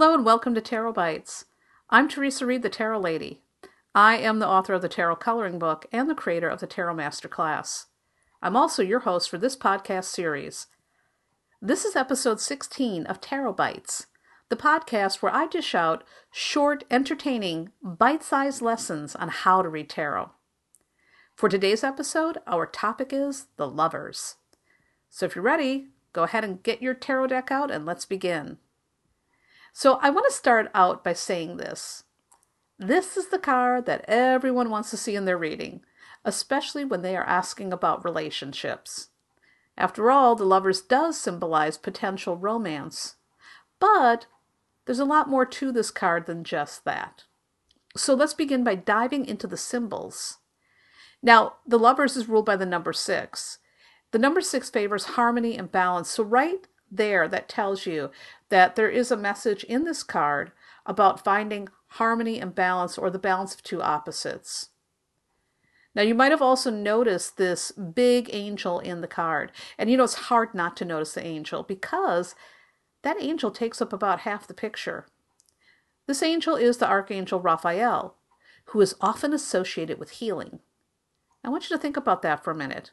Hello and welcome to Tarot Bites. I'm Theresa Reed, the Tarot Lady. I am the author of the Tarot Coloring Book and the creator of the Tarot Master Class. I'm also your host for this podcast series. This is episode 16 of Tarot Bites, the podcast where I dish out short, entertaining, bite sized lessons on how to read tarot. For today's episode, our topic is the lovers. So if you're ready, go ahead and get your tarot deck out and let's begin. So I want to start out by saying this. This is the card that everyone wants to see in their reading, especially when they are asking about relationships. After all, the lovers does symbolize potential romance. But there's a lot more to this card than just that. So let's begin by diving into the symbols. Now, the lovers is ruled by the number six. The number six favors harmony and balance. So, right there, that tells you that there is a message in this card about finding harmony and balance or the balance of two opposites. Now, you might have also noticed this big angel in the card. And you know, it's hard not to notice the angel because that angel takes up about half the picture. This angel is the Archangel Raphael, who is often associated with healing. I want you to think about that for a minute.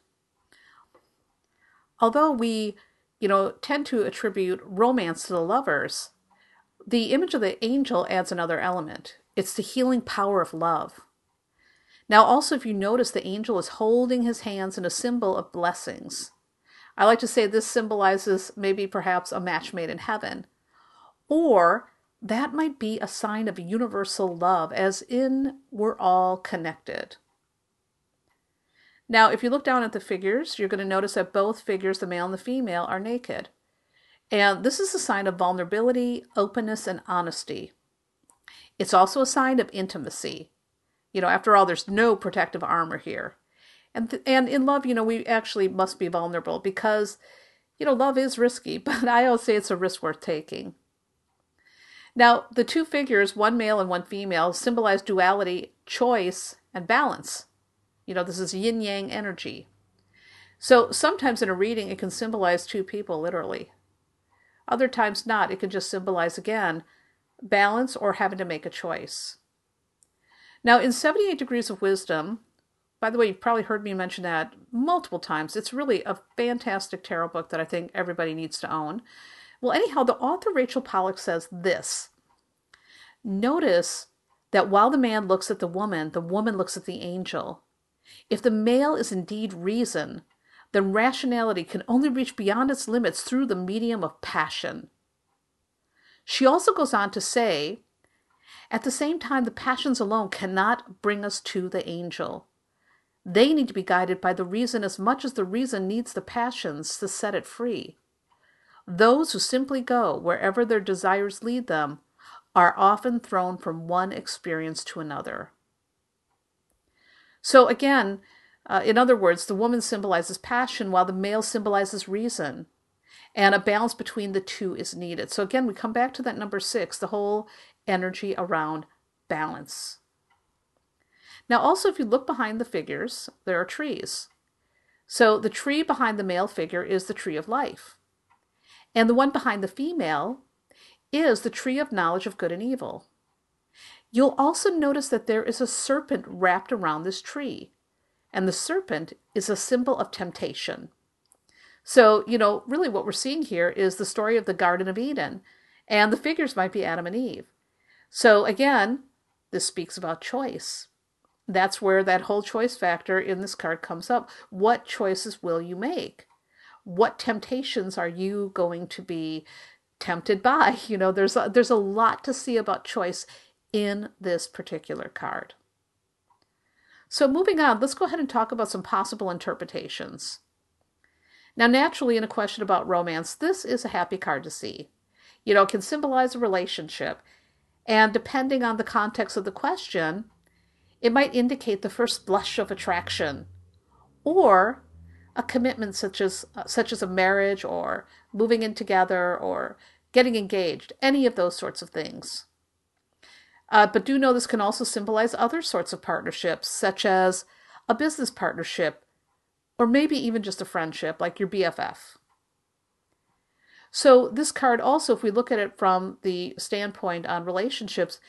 Although we, you know, tend to attribute romance to the lovers, the image of the angel adds another element. It's the healing power of love. Now, also, if you notice, the angel is holding his hands in a symbol of blessings. I like to say this symbolizes maybe perhaps a match made in heaven. Or that might be a sign of universal love, as in we're all connected. Now, if you look down at the figures, you're going to notice that both figures, the male and the female, are naked. And this is a sign of vulnerability, openness, and honesty. It's also a sign of intimacy. You know, after all, there's no protective armor here. And, and in love, you know, we actually must be vulnerable because, you know, love is risky, but I always say it's a risk worth taking. Now, the two figures, one male and one female, symbolize duality, choice, and balance. You know, this is yin yang energy. So sometimes in a reading, it can symbolize two people literally. Other times not. It can just symbolize, again, balance or having to make a choice. Now, in 78 Degrees of Wisdom, by the way, you've probably heard me mention that multiple times. It's really a fantastic tarot book that I think everybody needs to own. Well, anyhow, the author Rachel Pollack says this Notice that while the man looks at the woman, the woman looks at the angel. If the male is indeed reason, then rationality can only reach beyond its limits through the medium of passion. She also goes on to say, at the same time, the passions alone cannot bring us to the angel. They need to be guided by the reason as much as the reason needs the passions to set it free. Those who simply go wherever their desires lead them are often thrown from one experience to another. So, again, uh, in other words, the woman symbolizes passion while the male symbolizes reason. And a balance between the two is needed. So, again, we come back to that number six the whole energy around balance. Now, also, if you look behind the figures, there are trees. So, the tree behind the male figure is the tree of life. And the one behind the female is the tree of knowledge of good and evil. You'll also notice that there is a serpent wrapped around this tree, and the serpent is a symbol of temptation. So, you know, really what we're seeing here is the story of the Garden of Eden, and the figures might be Adam and Eve. So, again, this speaks about choice. That's where that whole choice factor in this card comes up. What choices will you make? What temptations are you going to be tempted by? You know, there's a, there's a lot to see about choice in this particular card. So, moving on, let's go ahead and talk about some possible interpretations. Now, naturally, in a question about romance, this is a happy card to see. You know, it can symbolize a relationship, and depending on the context of the question, it might indicate the first blush of attraction or a commitment such as uh, such as a marriage or moving in together or getting engaged, any of those sorts of things. Uh, but do know this can also symbolize other sorts of partnerships, such as a business partnership, or maybe even just a friendship, like your BFF. So, this card also, if we look at it from the standpoint on relationships,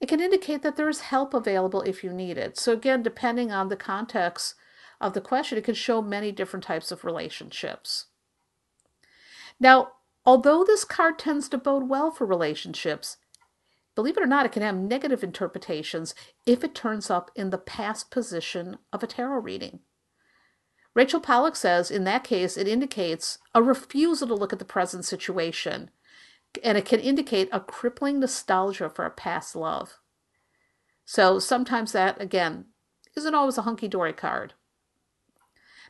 it can indicate that there is help available if you need it. So, again, depending on the context of the question, it can show many different types of relationships. Now, although this card tends to bode well for relationships, believe it or not, it can have negative interpretations if it turns up in the past position of a tarot reading. Rachel Pollack says in that case, it indicates a refusal to look at the present situation, and it can indicate a crippling nostalgia for a past love. So sometimes that, again, isn't always a hunky dory card.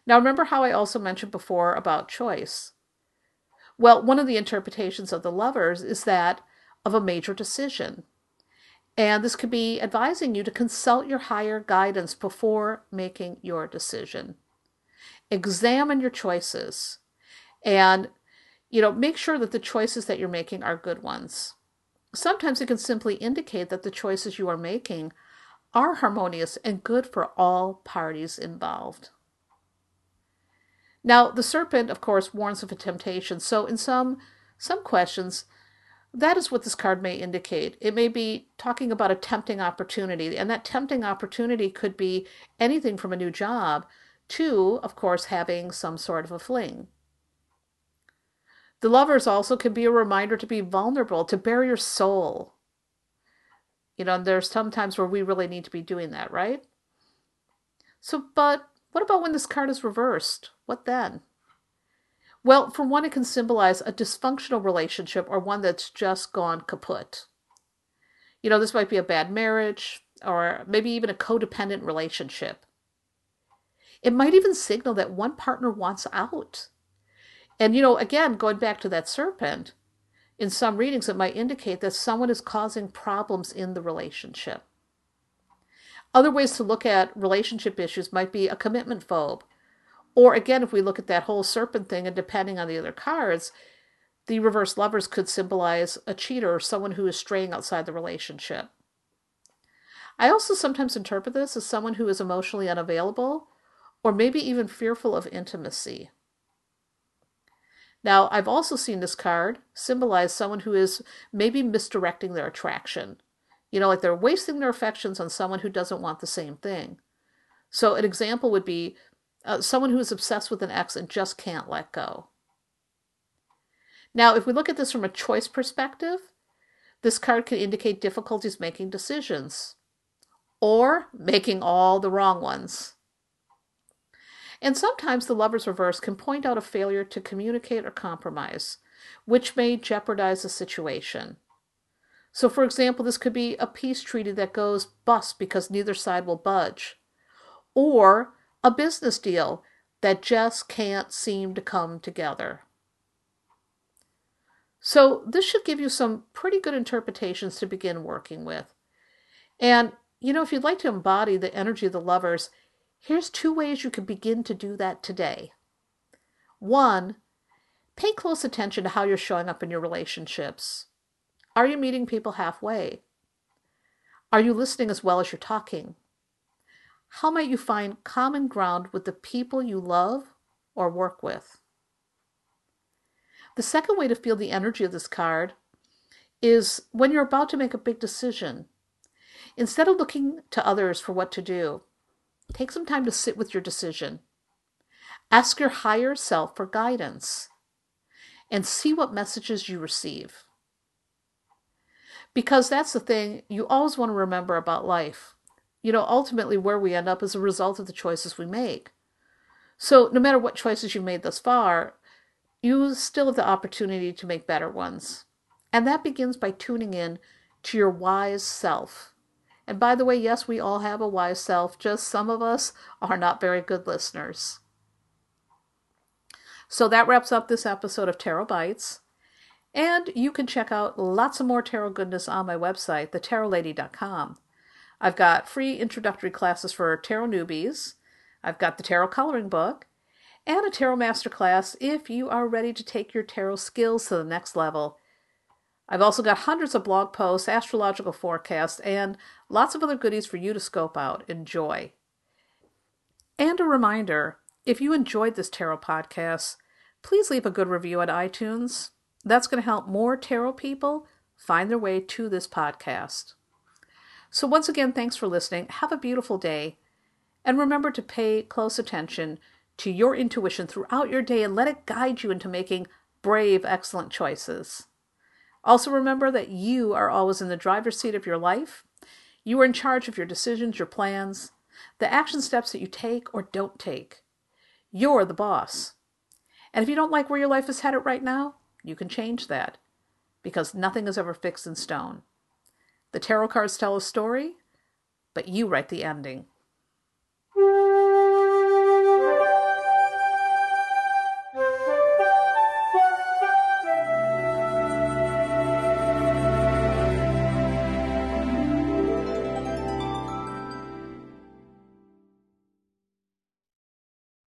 Now, remember how I also mentioned before about choice? Well, one of the interpretations of the lovers is that of a major decision. And this could be advising you to consult your higher guidance before making your decision. Examine your choices and you know, make sure that the choices that you're making are good ones. Sometimes it can simply indicate that the choices you are making are harmonious and good for all parties involved. Now, the serpent, of course, warns of a temptation. So, in some some questions, that is what this card may indicate. It may be talking about a tempting opportunity, and that tempting opportunity could be anything from a new job to, of course, having some sort of a fling. The lovers also can be a reminder to be vulnerable, to bare your soul. You know, there's some times where we really need to be doing that, right? So, but what about when this card is reversed? What then? Well, for one, it can symbolize a dysfunctional relationship or one that's just gone kaput. You know, this might be a bad marriage or maybe even a codependent relationship. It might even signal that one partner wants out. And, you know, again, going back to that serpent, in some readings, it might indicate that someone is causing problems in the relationship. Other ways to look at relationship issues might be a commitment phobe. Or again, if we look at that whole serpent thing and depending on the other cards, the reverse lovers could symbolize a cheater or someone who is straying outside the relationship. I also sometimes interpret this as someone who is emotionally unavailable or maybe even fearful of intimacy. Now, I've also seen this card symbolize someone who is maybe misdirecting their attraction. You know, like they're wasting their affections on someone who doesn't want the same thing. So, an example would be uh, someone who is obsessed with an ex and just can't let go. Now, if we look at this from a choice perspective, this card can indicate difficulties making decisions or making all the wrong ones. And sometimes the lover's reverse can point out a failure to communicate or compromise, which may jeopardize the situation. So, for example, this could be a peace treaty that goes bust because neither side will budge, or a business deal that just can't seem to come together. So, this should give you some pretty good interpretations to begin working with. And, you know, if you'd like to embody the energy of the lovers, here's two ways you can begin to do that today. One, pay close attention to how you're showing up in your relationships. Are you meeting people halfway? Are you listening as well as you're talking? How might you find common ground with the people you love or work with? The second way to feel the energy of this card is when you're about to make a big decision. Instead of looking to others for what to do, take some time to sit with your decision. Ask your higher self for guidance and see what messages you receive. Because that's the thing you always want to remember about life. You know, ultimately, where we end up is a result of the choices we make. So, no matter what choices you've made thus far, you still have the opportunity to make better ones. And that begins by tuning in to your wise self. And by the way, yes, we all have a wise self, just some of us are not very good listeners. So that wraps up this episode of Tarot Bites. And you can check out lots of more tarot goodness on my website, thetarotlady.com. I've got free introductory classes for tarot newbies. I've got the tarot coloring book and a tarot masterclass if you are ready to take your tarot skills to the next level. I've also got hundreds of blog posts, astrological forecasts, and lots of other goodies for you to scope out. Enjoy. And a reminder if you enjoyed this tarot podcast, please leave a good review on iTunes That's going to help more tarot people find their way to this podcast. So, once again, thanks for listening. Have a beautiful day. And remember to pay close attention to your intuition throughout your day and let it guide you into making brave, excellent choices. Also, remember that you are always in the driver's seat of your life. You are in charge of your decisions, your plans, the action steps that you take or don't take. You're the boss. And if you don't like where your life is headed right now, you can change that because nothing is ever fixed in stone. The tarot cards tell a story, but you write the ending.